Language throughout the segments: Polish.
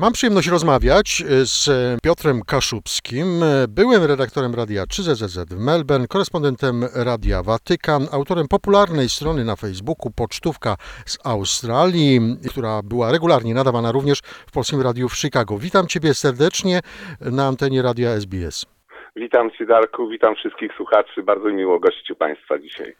Mam przyjemność rozmawiać z Piotrem Kaszubskim, byłym redaktorem Radia 3ZZ w Melbourne, korespondentem Radia Watykan, autorem popularnej strony na Facebooku Pocztówka z Australii, która była regularnie nadawana również w Polskim Radiu w Chicago. Witam Ciebie serdecznie na antenie Radia SBS. Witam Cię Darku, witam wszystkich słuchaczy. Bardzo miło gościć Państwa dzisiaj.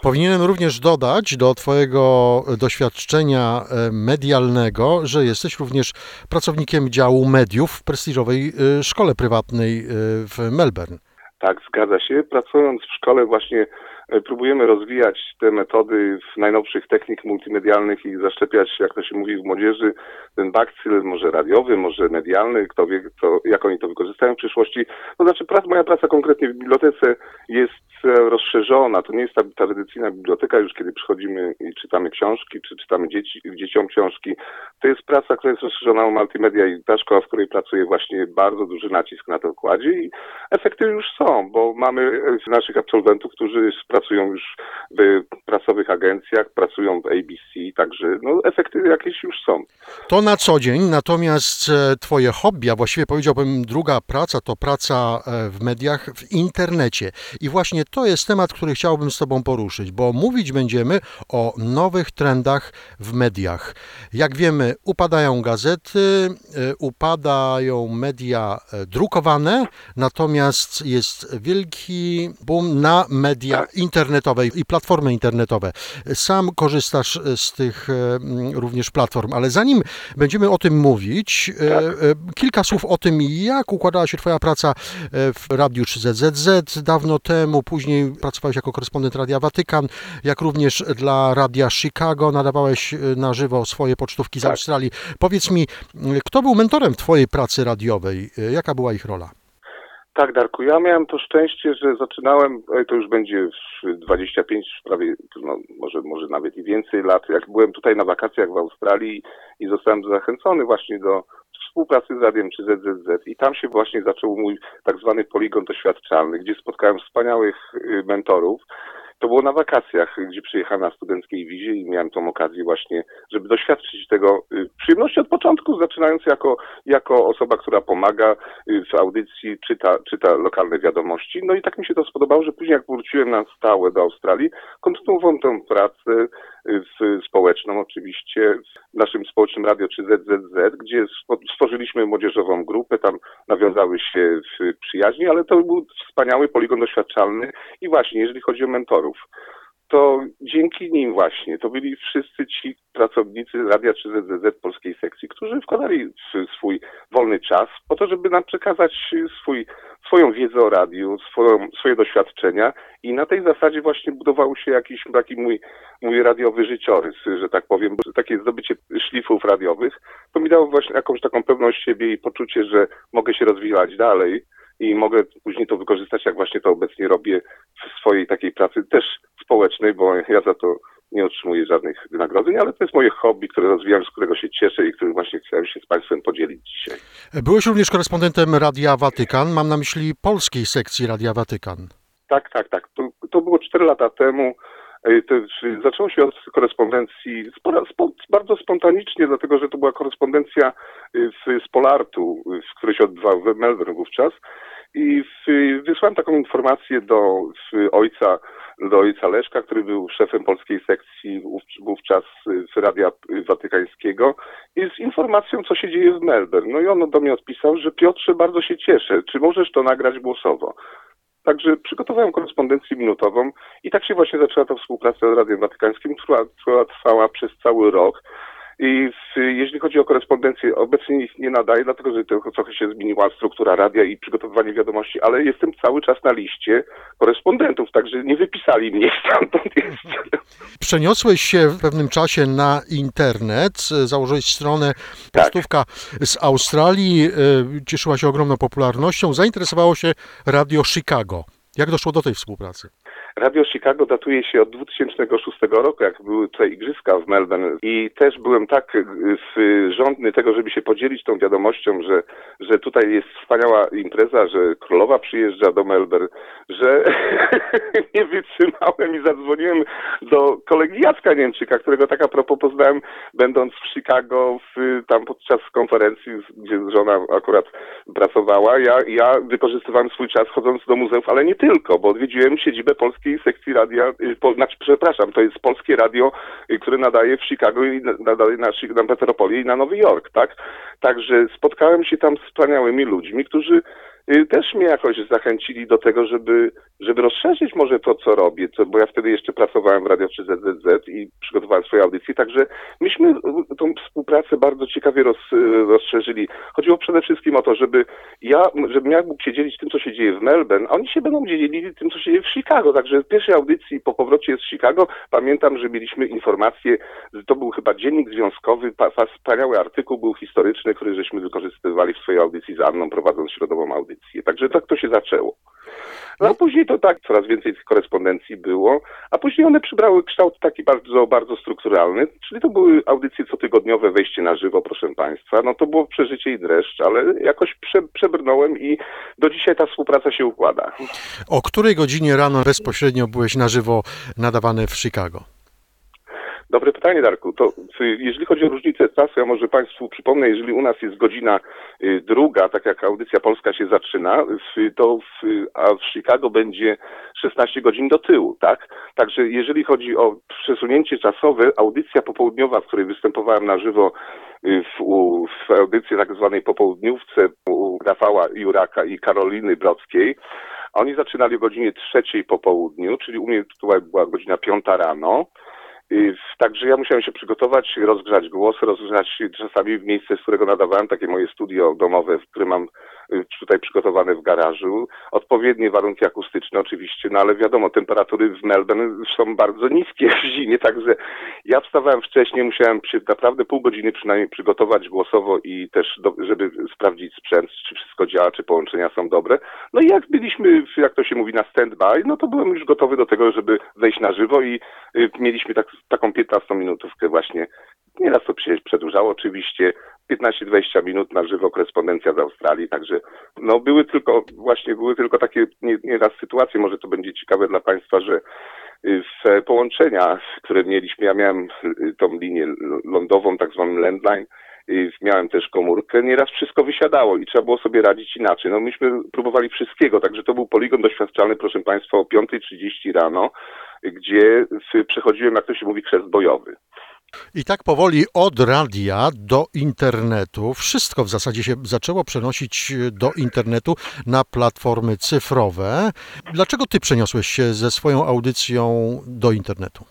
Powinienem również dodać do Twojego doświadczenia e, medialnego, że jesteś również pracownikiem działu mediów w prestiżowej e, szkole prywatnej e, w Melbourne. Tak, zgadza się. Pracując w szkole właśnie e, próbujemy rozwijać te metody w najnowszych technik multimedialnych i zaszczepiać, jak to się mówi w młodzieży, ten bakcyl, może radiowy, może medialny, kto wie, co, jak oni to wykorzystają w przyszłości. To znaczy praca, moja praca konkretnie w bibliotece jest e, rozszerzona. To nie jest ta tradycyjna biblioteka, już kiedy przychodzimy i czytamy książki, czy czytamy dzieci, dzieciom książki. To jest praca, która jest rozszerzona o multimedia i ta szkoła, w której pracuję właśnie bardzo duży nacisk na to kładzie i efekty już są, bo mamy e, naszych absolwentów, którzy pracują już w prasowych agencjach, pracują w ABC, także no, efekty jakieś już są. To na co dzień, natomiast e, Twoje hobby, a właściwie powiedziałbym druga praca, to praca e, w mediach w internecie. I właśnie to jest temat, który chciałbym z Tobą poruszyć, bo mówić będziemy o nowych trendach w mediach. Jak wiemy, upadają gazety, e, upadają media drukowane, natomiast jest wielki boom na media Tak. Internetowe i platformy internetowe. Sam korzystasz z tych e, również platform, ale zanim będziemy o tym mówić, e, Tak. e, kilka słów o tym, jak układała się Twoja praca e, w Radiu 3ZZZ dawno temu, później pracowałeś jako korespondent Radia Watykan, jak również dla Radia Chicago nadawałeś e, na żywo swoje pocztówki z Tak. Australii. Powiedz mi, kto był mentorem Twojej pracy radiowej? E, Jaka była ich rola? Tak, Darku, ja miałem to szczęście, że zaczynałem, e, to już będzie w 25, prawie, no, może, może nawet i więcej lat, jak byłem tutaj na wakacjach w Australii i zostałem zachęcony właśnie do współpracy z Radiem czy ZZZ i tam się właśnie zaczął mój tak zwany poligon doświadczalny, gdzie spotkałem wspaniałych y, mentorów. To było na wakacjach, gdzie przyjechałem na studenckiej wizie i miałem tą okazję właśnie, żeby doświadczyć tego y, przyjemności od początku, zaczynając jako, jako osoba, która pomaga y, w audycji, czyta, czyta lokalne wiadomości. No i tak mi się to spodobało, że później jak wróciłem na stałe do Australii, kontynuowałem tę pracę w, społeczną oczywiście w naszym społecznym radio czy ZZZ, gdzie stworzyliśmy młodzieżową grupę, tam nawiązały się w przyjaźni, ale to był wspaniały poligon doświadczalny i właśnie, jeżeli chodzi o mentorów, to dzięki nim właśnie, to byli wszyscy ci pracownicy Radia czy ZZZ polskiej sekcji, którzy wkładali swój wolny czas po to, żeby nam przekazać swój, swoją wiedzę o radiu, swoją, swoje doświadczenia i na tej zasadzie właśnie budował się jakiś taki mój, mój radiowy życiorys, że tak powiem, takie zdobycie szlifów radiowych, to mi dało właśnie jakąś taką pewność siebie i poczucie, że mogę się rozwijać dalej i mogę później to wykorzystać, jak właśnie to obecnie robię w swojej takiej pracy też społecznej, bo ja za to nie otrzymuję żadnych wynagrodzeń, ale to jest moje hobby, które rozwijam, z którego się cieszę i którym właśnie chciałem się z Państwem podzielić dzisiaj. Byłeś również korespondentem Radia Watykan, mam na myśli polskiej sekcji Radia Watykan. Tak, tak, tak. To, to było 4 lata temu. E, To, czy- zaczęło się od korespondencji spora, spo, bardzo spontanicznie, dlatego że to była korespondencja y, w, z Polartu, y, w, który się odbywał w Melbourne wówczas. I w, wysłałem taką informację do ojca, do ojca Leszka, który był szefem polskiej sekcji wów- wówczas y, w Radia Watykańskiego i z informacją, co się dzieje w Melbourne. No i on do mnie odpisał, że Piotrze, bardzo się cieszę, czy możesz to nagrać głosowo? Także przygotowałem korespondencję minutową i tak się właśnie zaczęła ta współpraca z Radiem Watykańskim, która trwała przez cały rok. I w, jeśli chodzi o korespondencję, obecnie ich nie nadaję, dlatego że tylko trochę się zmieniła struktura radia i przygotowywanie wiadomości, ale jestem cały czas na liście korespondentów, także nie wypisali mnie stamtąd jeszcze. Przeniosłeś się w pewnym czasie na internet, założyłeś stronę Pocztówka z Australii, e, cieszyła się ogromną popularnością, zainteresowało się Radio Chicago. Jak doszło do tej współpracy? Radio Chicago datuje się od 2006 roku, jak były tutaj igrzyska w Melbourne i też byłem tak y, w- żądny tego, żeby się podzielić tą wiadomością, że, że tutaj jest wspaniała impreza, że królowa przyjeżdża do Melbourne, że nie wytrzymałem i zadzwoniłem do kolegi Jacka Niemczyka, którego tak a propos poznałem będąc w Chicago w, tam podczas konferencji, gdzie żona akurat pracowała. Ja, ja wykorzystywałem swój czas chodząc do muzeów, ale nie tylko, bo odwiedziłem siedzibę polskiej sekcji radia, y, po, znaczy, przepraszam, to jest polskie radio, y, które nadaje w Chicago i na- nadaje na, na Metropolię i na Nowy Jork, tak? Także spotkałem się tam z wspaniałymi ludźmi, którzy y, też mnie jakoś zachęcili do tego, żeby, żeby rozszerzyć może to, co robię, bo ja wtedy jeszcze pracowałem w Radio 3 ZZZ i przygotowałem swoje audycje, także myśmy tą współpracę bardzo ciekawie roz, rozszerzyli. Chodziło przede wszystkim o to, żeby ja, żebym ja mógł się dzielić tym, co się dzieje w Melbourne, a oni się będą dzielili tym, co się dzieje w Chicago. Także w pierwszej audycji po powrocie z Chicago pamiętam, że mieliśmy informacje, że to był chyba dziennik związkowy, pa, pa, wspaniały artykuł był historyczny, który żeśmy wykorzystywali w swojej audycji z Anną, prowadząc środową audycję. Także tak to się zaczęło. No a później to tak, coraz więcej tych korespondencji było, a później one przybrały kształt taki bardzo, bardzo strukturalny, czyli to były audycje cotygodniowe, wejście na żywo, proszę Państwa. No to było przeżycie i dreszcz, ale jakoś prze, przebrnąłem i do dzisiaj ta współpraca się układa. O której godzinie rano bezpośrednio byłeś na żywo nadawany w Chicago? Dobre pytanie, Darku. To jeżeli chodzi o różnicę czasu, ja może Państwu przypomnę, jeżeli u nas jest godzina y, druga, tak jak audycja polska się zaczyna, to w, a w Chicago będzie 16 godzin do tyłu, tak? Także jeżeli chodzi o przesunięcie czasowe, audycja popołudniowa, w której występowałem na żywo y, w, w audycji tak zwanej popołudniówce u Rafała Juraka i Karoliny Brodzkiej, oni zaczynali o godzinie trzeciej po południu, czyli u mnie to była godzina piąta rano. Także ja musiałem się przygotować, rozgrzać głos, rozgrzać czasami w miejsce, z którego nadawałem, takie moje studio domowe, które mam y, tutaj przygotowane w garażu. Odpowiednie warunki akustyczne oczywiście, no ale wiadomo, temperatury w Melbourne są bardzo niskie w zimie, także ja wstawałem wcześniej, musiałem się naprawdę pół godziny przynajmniej przygotować głosowo i też, do, żeby sprawdzić sprzęt, czy wszystko działa, czy połączenia są dobre. No i jak byliśmy, jak to się mówi, na stand-by, no to byłem już gotowy do tego, żeby wejść na żywo i y, mieliśmy tak, taką 15-minutówkę właśnie. Nieraz to się przedłużało oczywiście, 15-20 minut na żywo korespondencja z Australii, także no były tylko, właśnie były tylko takie nie- nieraz sytuacje, może to będzie ciekawe dla Państwa, że y, w połączenia, które mieliśmy, ja miałem y, tą linię lądową, tak zwaną landline, y, miałem też komórkę, nieraz wszystko wysiadało i trzeba było sobie radzić inaczej. No myśmy próbowali wszystkiego, także to był poligon doświadczalny, proszę Państwa, o 5.30 rano, gdzie przechodziłem, jak to się mówi, krzest bojowy. I tak powoli od radia do internetu wszystko w zasadzie się zaczęło przenosić do internetu na platformy cyfrowe. Dlaczego ty przeniosłeś się ze swoją audycją do internetu?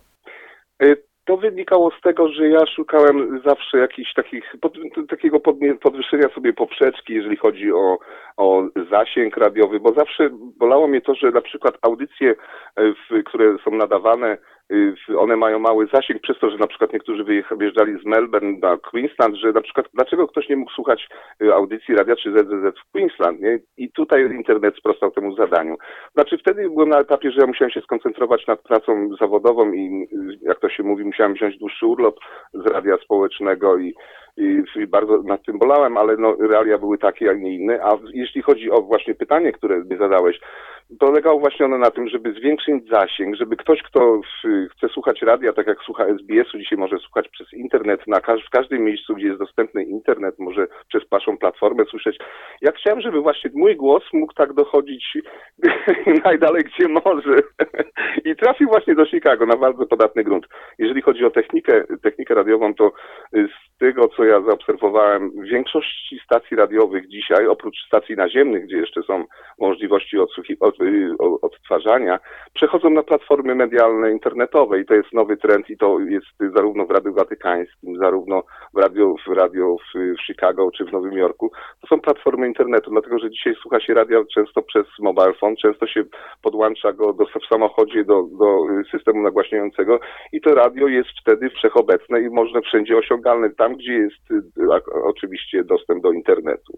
Y, To wynikało z tego, że ja szukałem zawsze jakichś takich, pod, takiego podwyższenia sobie poprzeczki, jeżeli chodzi o, o zasięg radiowy, bo zawsze bolało mnie to, że na przykład audycje, y, w, które są nadawane, one mają mały zasięg przez to, że na przykład niektórzy wyjeżdżali z Melbourne na Queensland, że na przykład dlaczego ktoś nie mógł słuchać y, audycji radia czy ZZZ w Queensland, nie? I tutaj internet sprostał temu zadaniu. Znaczy wtedy byłem na etapie, że ja musiałem się skoncentrować nad pracą zawodową i y, jak to się mówi, musiałem wziąć dłuższy urlop z radia społecznego i, i, i bardzo nad tym bolałem, ale no, realia były takie, a nie inne. A jeśli chodzi o właśnie pytanie, które mi zadałeś, polegało właśnie ono na tym, żeby zwiększyć zasięg, żeby ktoś, kto chce słuchać radia, tak jak słucha SBS-u, dzisiaj może słuchać przez internet, na każ w każdym miejscu, gdzie jest dostępny internet, może przez waszą platformę słyszeć. Ja chciałem, żeby właśnie mój głos mógł tak dochodzić najdalej, gdzie może. I trafił właśnie do Chicago, na bardzo podatny grunt. Jeżeli chodzi o technikę, technikę radiową, to z tego, co ja zaobserwowałem, w większości stacji radiowych dzisiaj, oprócz stacji naziemnych, gdzie jeszcze są możliwości odsłuchi- odtwarzania, przechodzą na platformy medialne internetowe i to jest nowy trend i to jest zarówno w Radiu Watykańskim, zarówno w radio, w, radio w, Chicago czy w Nowym Jorku. To są platformy internetu, dlatego że dzisiaj słucha się radia często przez mobile phone, często się podłącza go do, w samochodzie do, do systemu nagłaśniającego i to radio jest wtedy wszechobecne i można wszędzie osiągalne, tam gdzie jest a- oczywiście dostęp do internetu.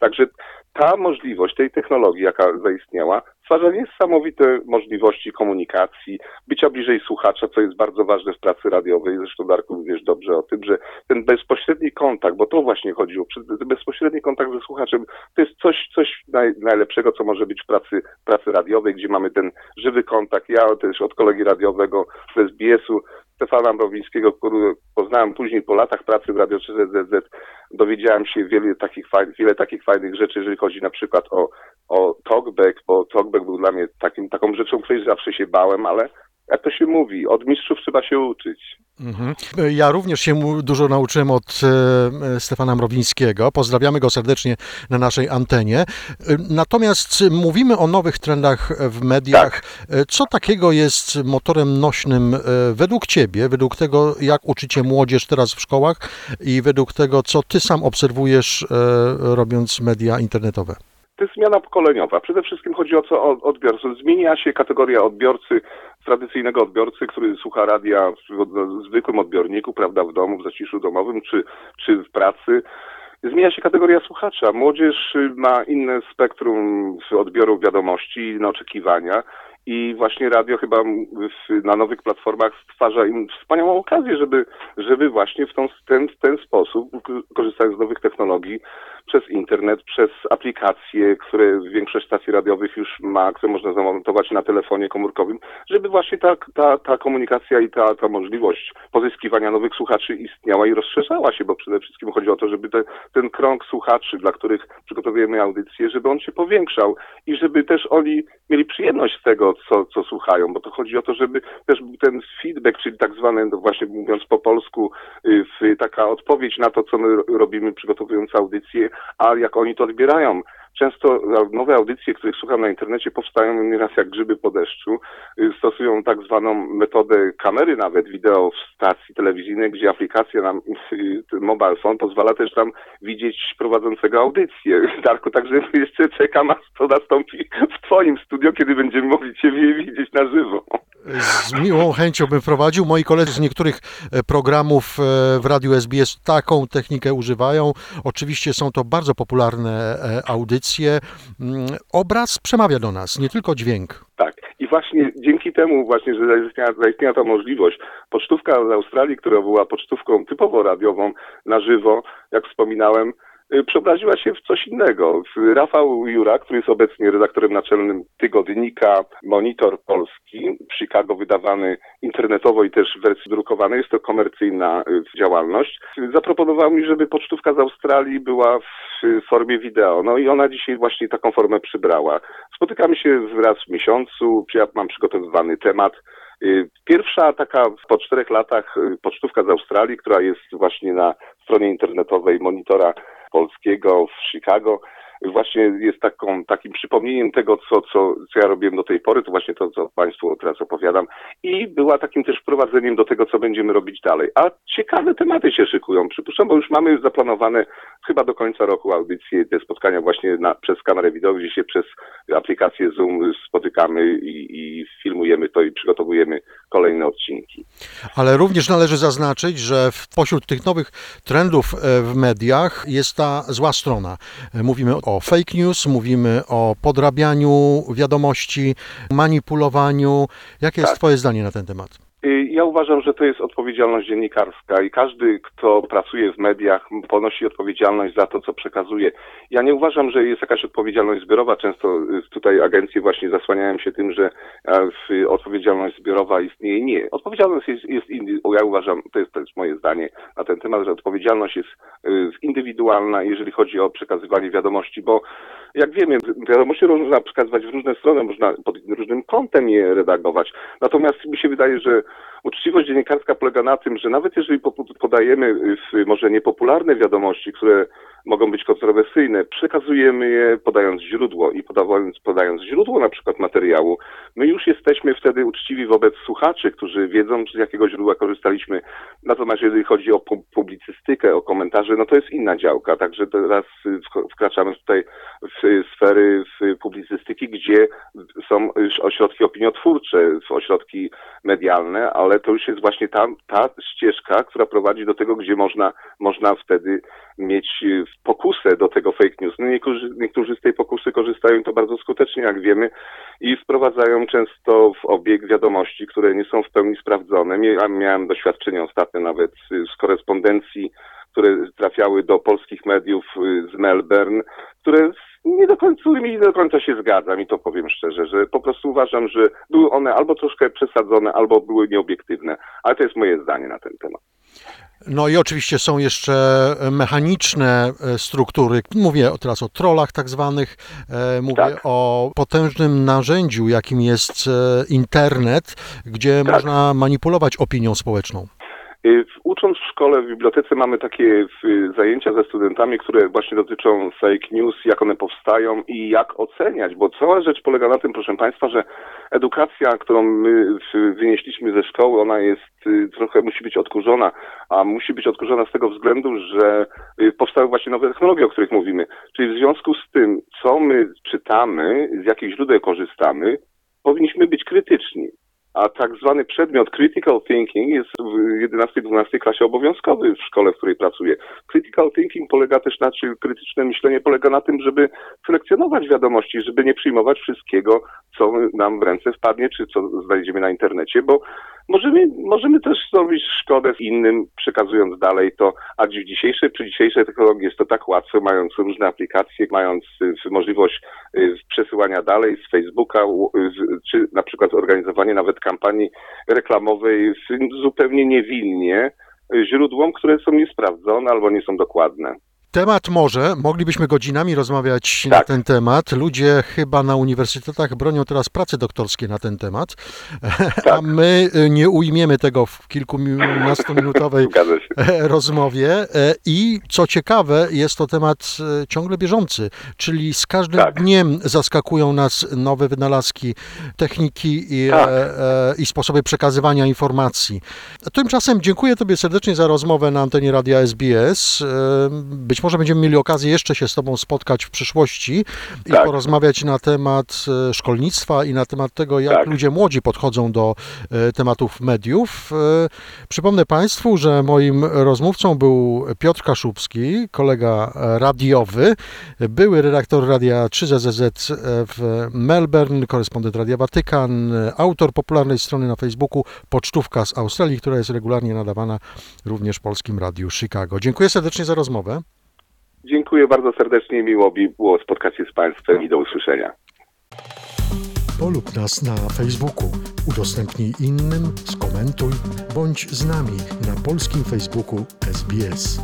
Także ta możliwość tej technologii, jaka zaistniała, stwarza niesamowite możliwości komunikacji, bycia bliżej słuchacza, co jest bardzo ważne w pracy radiowej. Zresztą Darku wiesz dobrze o tym, że ten bezpośredni kontakt, bo to właśnie chodziło, bezpośredni kontakt ze słuchaczem, to jest coś, coś naj, najlepszego, co może być w pracy, pracy radiowej, gdzie mamy ten żywy kontakt. Ja też od kolegi radiowego z SBS-u Stefana Mrowińskiego, który poznałem później po latach pracy w Radio 3ZZ, dowiedziałem się wiele takich, wiele takich fajnych rzeczy, jeżeli chodzi na przykład o, o talkback, bo talkback był dla mnie takim, taką rzeczą, której zawsze się bałem, ale jak to się mówi, od mistrzów trzeba się uczyć. Mhm. Ja również się dużo nauczyłem od e, Stefana Mrowińskiego. Pozdrawiamy go serdecznie na naszej antenie. E, Natomiast mówimy o nowych trendach w mediach. E, Co takiego jest motorem nośnym e, według Ciebie, według tego, jak uczycie młodzież teraz w szkołach i według tego, co Ty sam obserwujesz, e, robiąc media internetowe? To jest zmiana pokoleniowa. Przede wszystkim chodzi o co o. Zmienia się kategoria odbiorcy, tradycyjnego odbiorcy, który słucha radia w zwykłym odbiorniku, prawda, w domu, w zaciszu domowym, czy, czy w pracy. Zmienia się kategoria słuchacza. Młodzież ma inne spektrum odbioru wiadomości, inne oczekiwania i właśnie radio chyba na nowych platformach stwarza im wspaniałą okazję, żeby, żeby właśnie w, tą, ten, ten sposób, korzystając z nowych technologii, przez internet, przez aplikacje, które większość stacji radiowych już ma, które można zamontować na telefonie komórkowym, żeby właśnie ta, ta, ta komunikacja i ta, ta możliwość pozyskiwania nowych słuchaczy istniała i rozszerzała się, bo przede wszystkim chodzi o to, żeby te, ten krąg słuchaczy, dla których przygotowujemy audycję, żeby on się powiększał i żeby też oni mieli przyjemność z tego, co, co słuchają, bo to chodzi o to, żeby też był ten feedback, czyli tak zwany, no właśnie mówiąc po polsku, y, taka odpowiedź na to, co my robimy przygotowując audycję, a jak oni to odbierają. Często nowe audycje, których słucham na internecie, powstają nieraz jak grzyby po deszczu. Stosują tak zwaną metodę kamery nawet wideo w stacji telewizyjnej, gdzie aplikacja na mobile phone pozwala też tam widzieć prowadzącego audycję. Darku, także jeszcze czekam, aż to nastąpi w Twoim studio, kiedy będziemy mogli Ciebie widzieć na żywo. Z miłą chęcią bym prowadził. Moi koledzy z niektórych programów w Radiu SBS taką technikę używają. Oczywiście są to bardzo popularne audycje. Obraz przemawia do nas, nie tylko dźwięk. Tak. I właśnie dzięki temu właśnie, że zaistniała, zaistniała ta możliwość, pocztówka z Australii, która była pocztówką typowo radiową na żywo, jak wspominałem, przeobraziła się w coś innego. Rafał Jura, który jest obecnie redaktorem naczelnym tygodnika Monitor Polski w Chicago, wydawany internetowo i też w wersji drukowanej, jest to komercyjna działalność, zaproponował mi, żeby pocztówka z Australii była w formie wideo. No i ona dzisiaj właśnie taką formę przybrała. Spotykamy się raz w miesiącu, ja mam przygotowywany temat. Pierwsza taka po czterech latach pocztówka z Australii, która jest właśnie na stronie internetowej monitora polskiego w Chicago, właśnie jest taką, takim przypomnieniem tego, co, co, co ja robiłem do tej pory, to właśnie to, co Państwu teraz opowiadam. I była takim też wprowadzeniem do tego, co będziemy robić dalej. A ciekawe tematy się szykują, przypuszczam, bo już mamy już zaplanowane chyba do końca roku audycje, te spotkania właśnie na, przez kamerę wideo, gdzie się przez aplikację Zoom spotykamy i, i filmujemy to i przygotowujemy kolejne odcinki. Ale również należy zaznaczyć, że pośród tych nowych trendów w mediach jest ta zła strona. Mówimy o fake news, mówimy o podrabianiu wiadomości, manipulowaniu. Jakie jest tak. Twoje zdanie na ten temat? Ja uważam, że to jest odpowiedzialność dziennikarska i każdy, kto pracuje w mediach, ponosi odpowiedzialność za to, co przekazuje. Ja nie uważam, że jest jakaś odpowiedzialność zbiorowa. Często tutaj agencje właśnie zasłaniają się tym, że odpowiedzialność zbiorowa istnieje. Nie. Odpowiedzialność jest, jest ja uważam, to jest, jest moje zdanie na ten temat, że odpowiedzialność jest indywidualna, jeżeli chodzi o przekazywanie wiadomości, bo jak wiemy, wiadomości można przekazywać w różne strony, można pod różnym kątem je redagować. Natomiast mi się wydaje, że uczciwość dziennikarska polega na tym, że nawet jeżeli podajemy może niepopularne wiadomości, które mogą być kontrowersyjne, przekazujemy je podając źródło i podając, podając źródło na przykład materiału, my już jesteśmy wtedy uczciwi wobec słuchaczy, którzy wiedzą, z jakiego źródła korzystaliśmy. Natomiast jeżeli chodzi o publicystykę, o komentarze, no to jest inna działka. Także teraz wkraczamy tutaj w sfery w publicystyki, gdzie są już ośrodki opiniotwórcze, ośrodki medialne, ale to już jest właśnie ta, ta ścieżka, która prowadzi do tego, gdzie można, można wtedy mieć pokusę do tego fake news. no niektórzy, niektórzy z tej pokusy korzystają to bardzo skutecznie, jak wiemy, i wprowadzają często w obieg wiadomości, które nie są w pełni sprawdzone. Mia- Miałem doświadczenie ostatnio nawet y, z korespondencji, które trafiały do polskich mediów y, z Melbourne, które nie do końca, którymi nie do końca się zgadzam i to powiem szczerze, że po prostu uważam, że były one albo troszkę przesadzone, albo były nieobiektywne, ale to jest moje zdanie na ten temat. No i oczywiście są jeszcze mechaniczne e, struktury. Mówię teraz o trollach tak zwanych, e, mówię Tak. o potężnym narzędziu, jakim jest e, internet, gdzie Tak. można manipulować opinią społeczną. Y, Ucząc w szkole, w bibliotece mamy takie y, zajęcia ze studentami, które właśnie dotyczą fake news, jak one powstają i jak oceniać, bo cała rzecz polega na tym, proszę Państwa, że edukacja, którą my wynieśliśmy ze szkoły, ona jest y, trochę musi być odkurzona, a musi być odkurzona z tego względu, że powstały właśnie nowe technologie, o których mówimy. Czyli w związku z tym, co my czytamy, z jakich źródeł korzystamy, powinniśmy być krytyczni. A tak zwany przedmiot critical thinking jest w 11-12 klasie obowiązkowy w szkole, w której pracuję. Critical thinking polega też na, czy krytyczne myślenie polega na tym, żeby selekcjonować wiadomości, żeby nie przyjmować wszystkiego, co nam w ręce wpadnie, czy co znajdziemy na internecie, bo możemy, możemy też zrobić szkodę innym, przekazując dalej to, a w dzisiejszej, przy dzisiejszej technologii jest to tak łatwe, mając różne aplikacje, mając y, możliwość y, przesyłania dalej z Facebooka, z- czy na przykład organizowanie nawet kampanii reklamowej zupełnie niewinnie źródłom, które są niesprawdzone albo nie są dokładne. Temat może, moglibyśmy godzinami rozmawiać na Tak. ten temat. Ludzie chyba na uniwersytetach bronią teraz prace doktorskie na ten temat, a Tak. my y, nie ujmiemy tego w kilkunastominutowej e, rozmowie. E, I co ciekawe, jest to temat e, ciągle bieżący, czyli z każdym Tak. dniem zaskakują nas nowe wynalazki, techniki i, Tak. e, e, i sposoby przekazywania informacji. Tymczasem dziękuję Tobie serdecznie za rozmowę na antenie Radia SBS. E, Być może będziemy mieli okazję jeszcze się z Tobą spotkać w przyszłości i Tak. porozmawiać na temat e, szkolnictwa i na temat tego, jak Tak. ludzie młodzi podchodzą do e, tematów mediów. E, Przypomnę Państwu, że moim rozmówcą był Piotr Kaszubski, kolega radiowy, były redaktor Radia 3ZZZ w Melbourne, korespondent Radia Watykan, autor popularnej strony na Facebooku Pocztówka z Australii, która jest regularnie nadawana również Polskim Radiu Chicago. Dziękuję serdecznie za rozmowę. Dziękuję bardzo serdecznie, miło mi było spotkać się z Państwem i do usłyszenia. Polub nas na Facebooku, udostępnij innym, skomentuj, bądź z nami na polskim Facebooku SBS.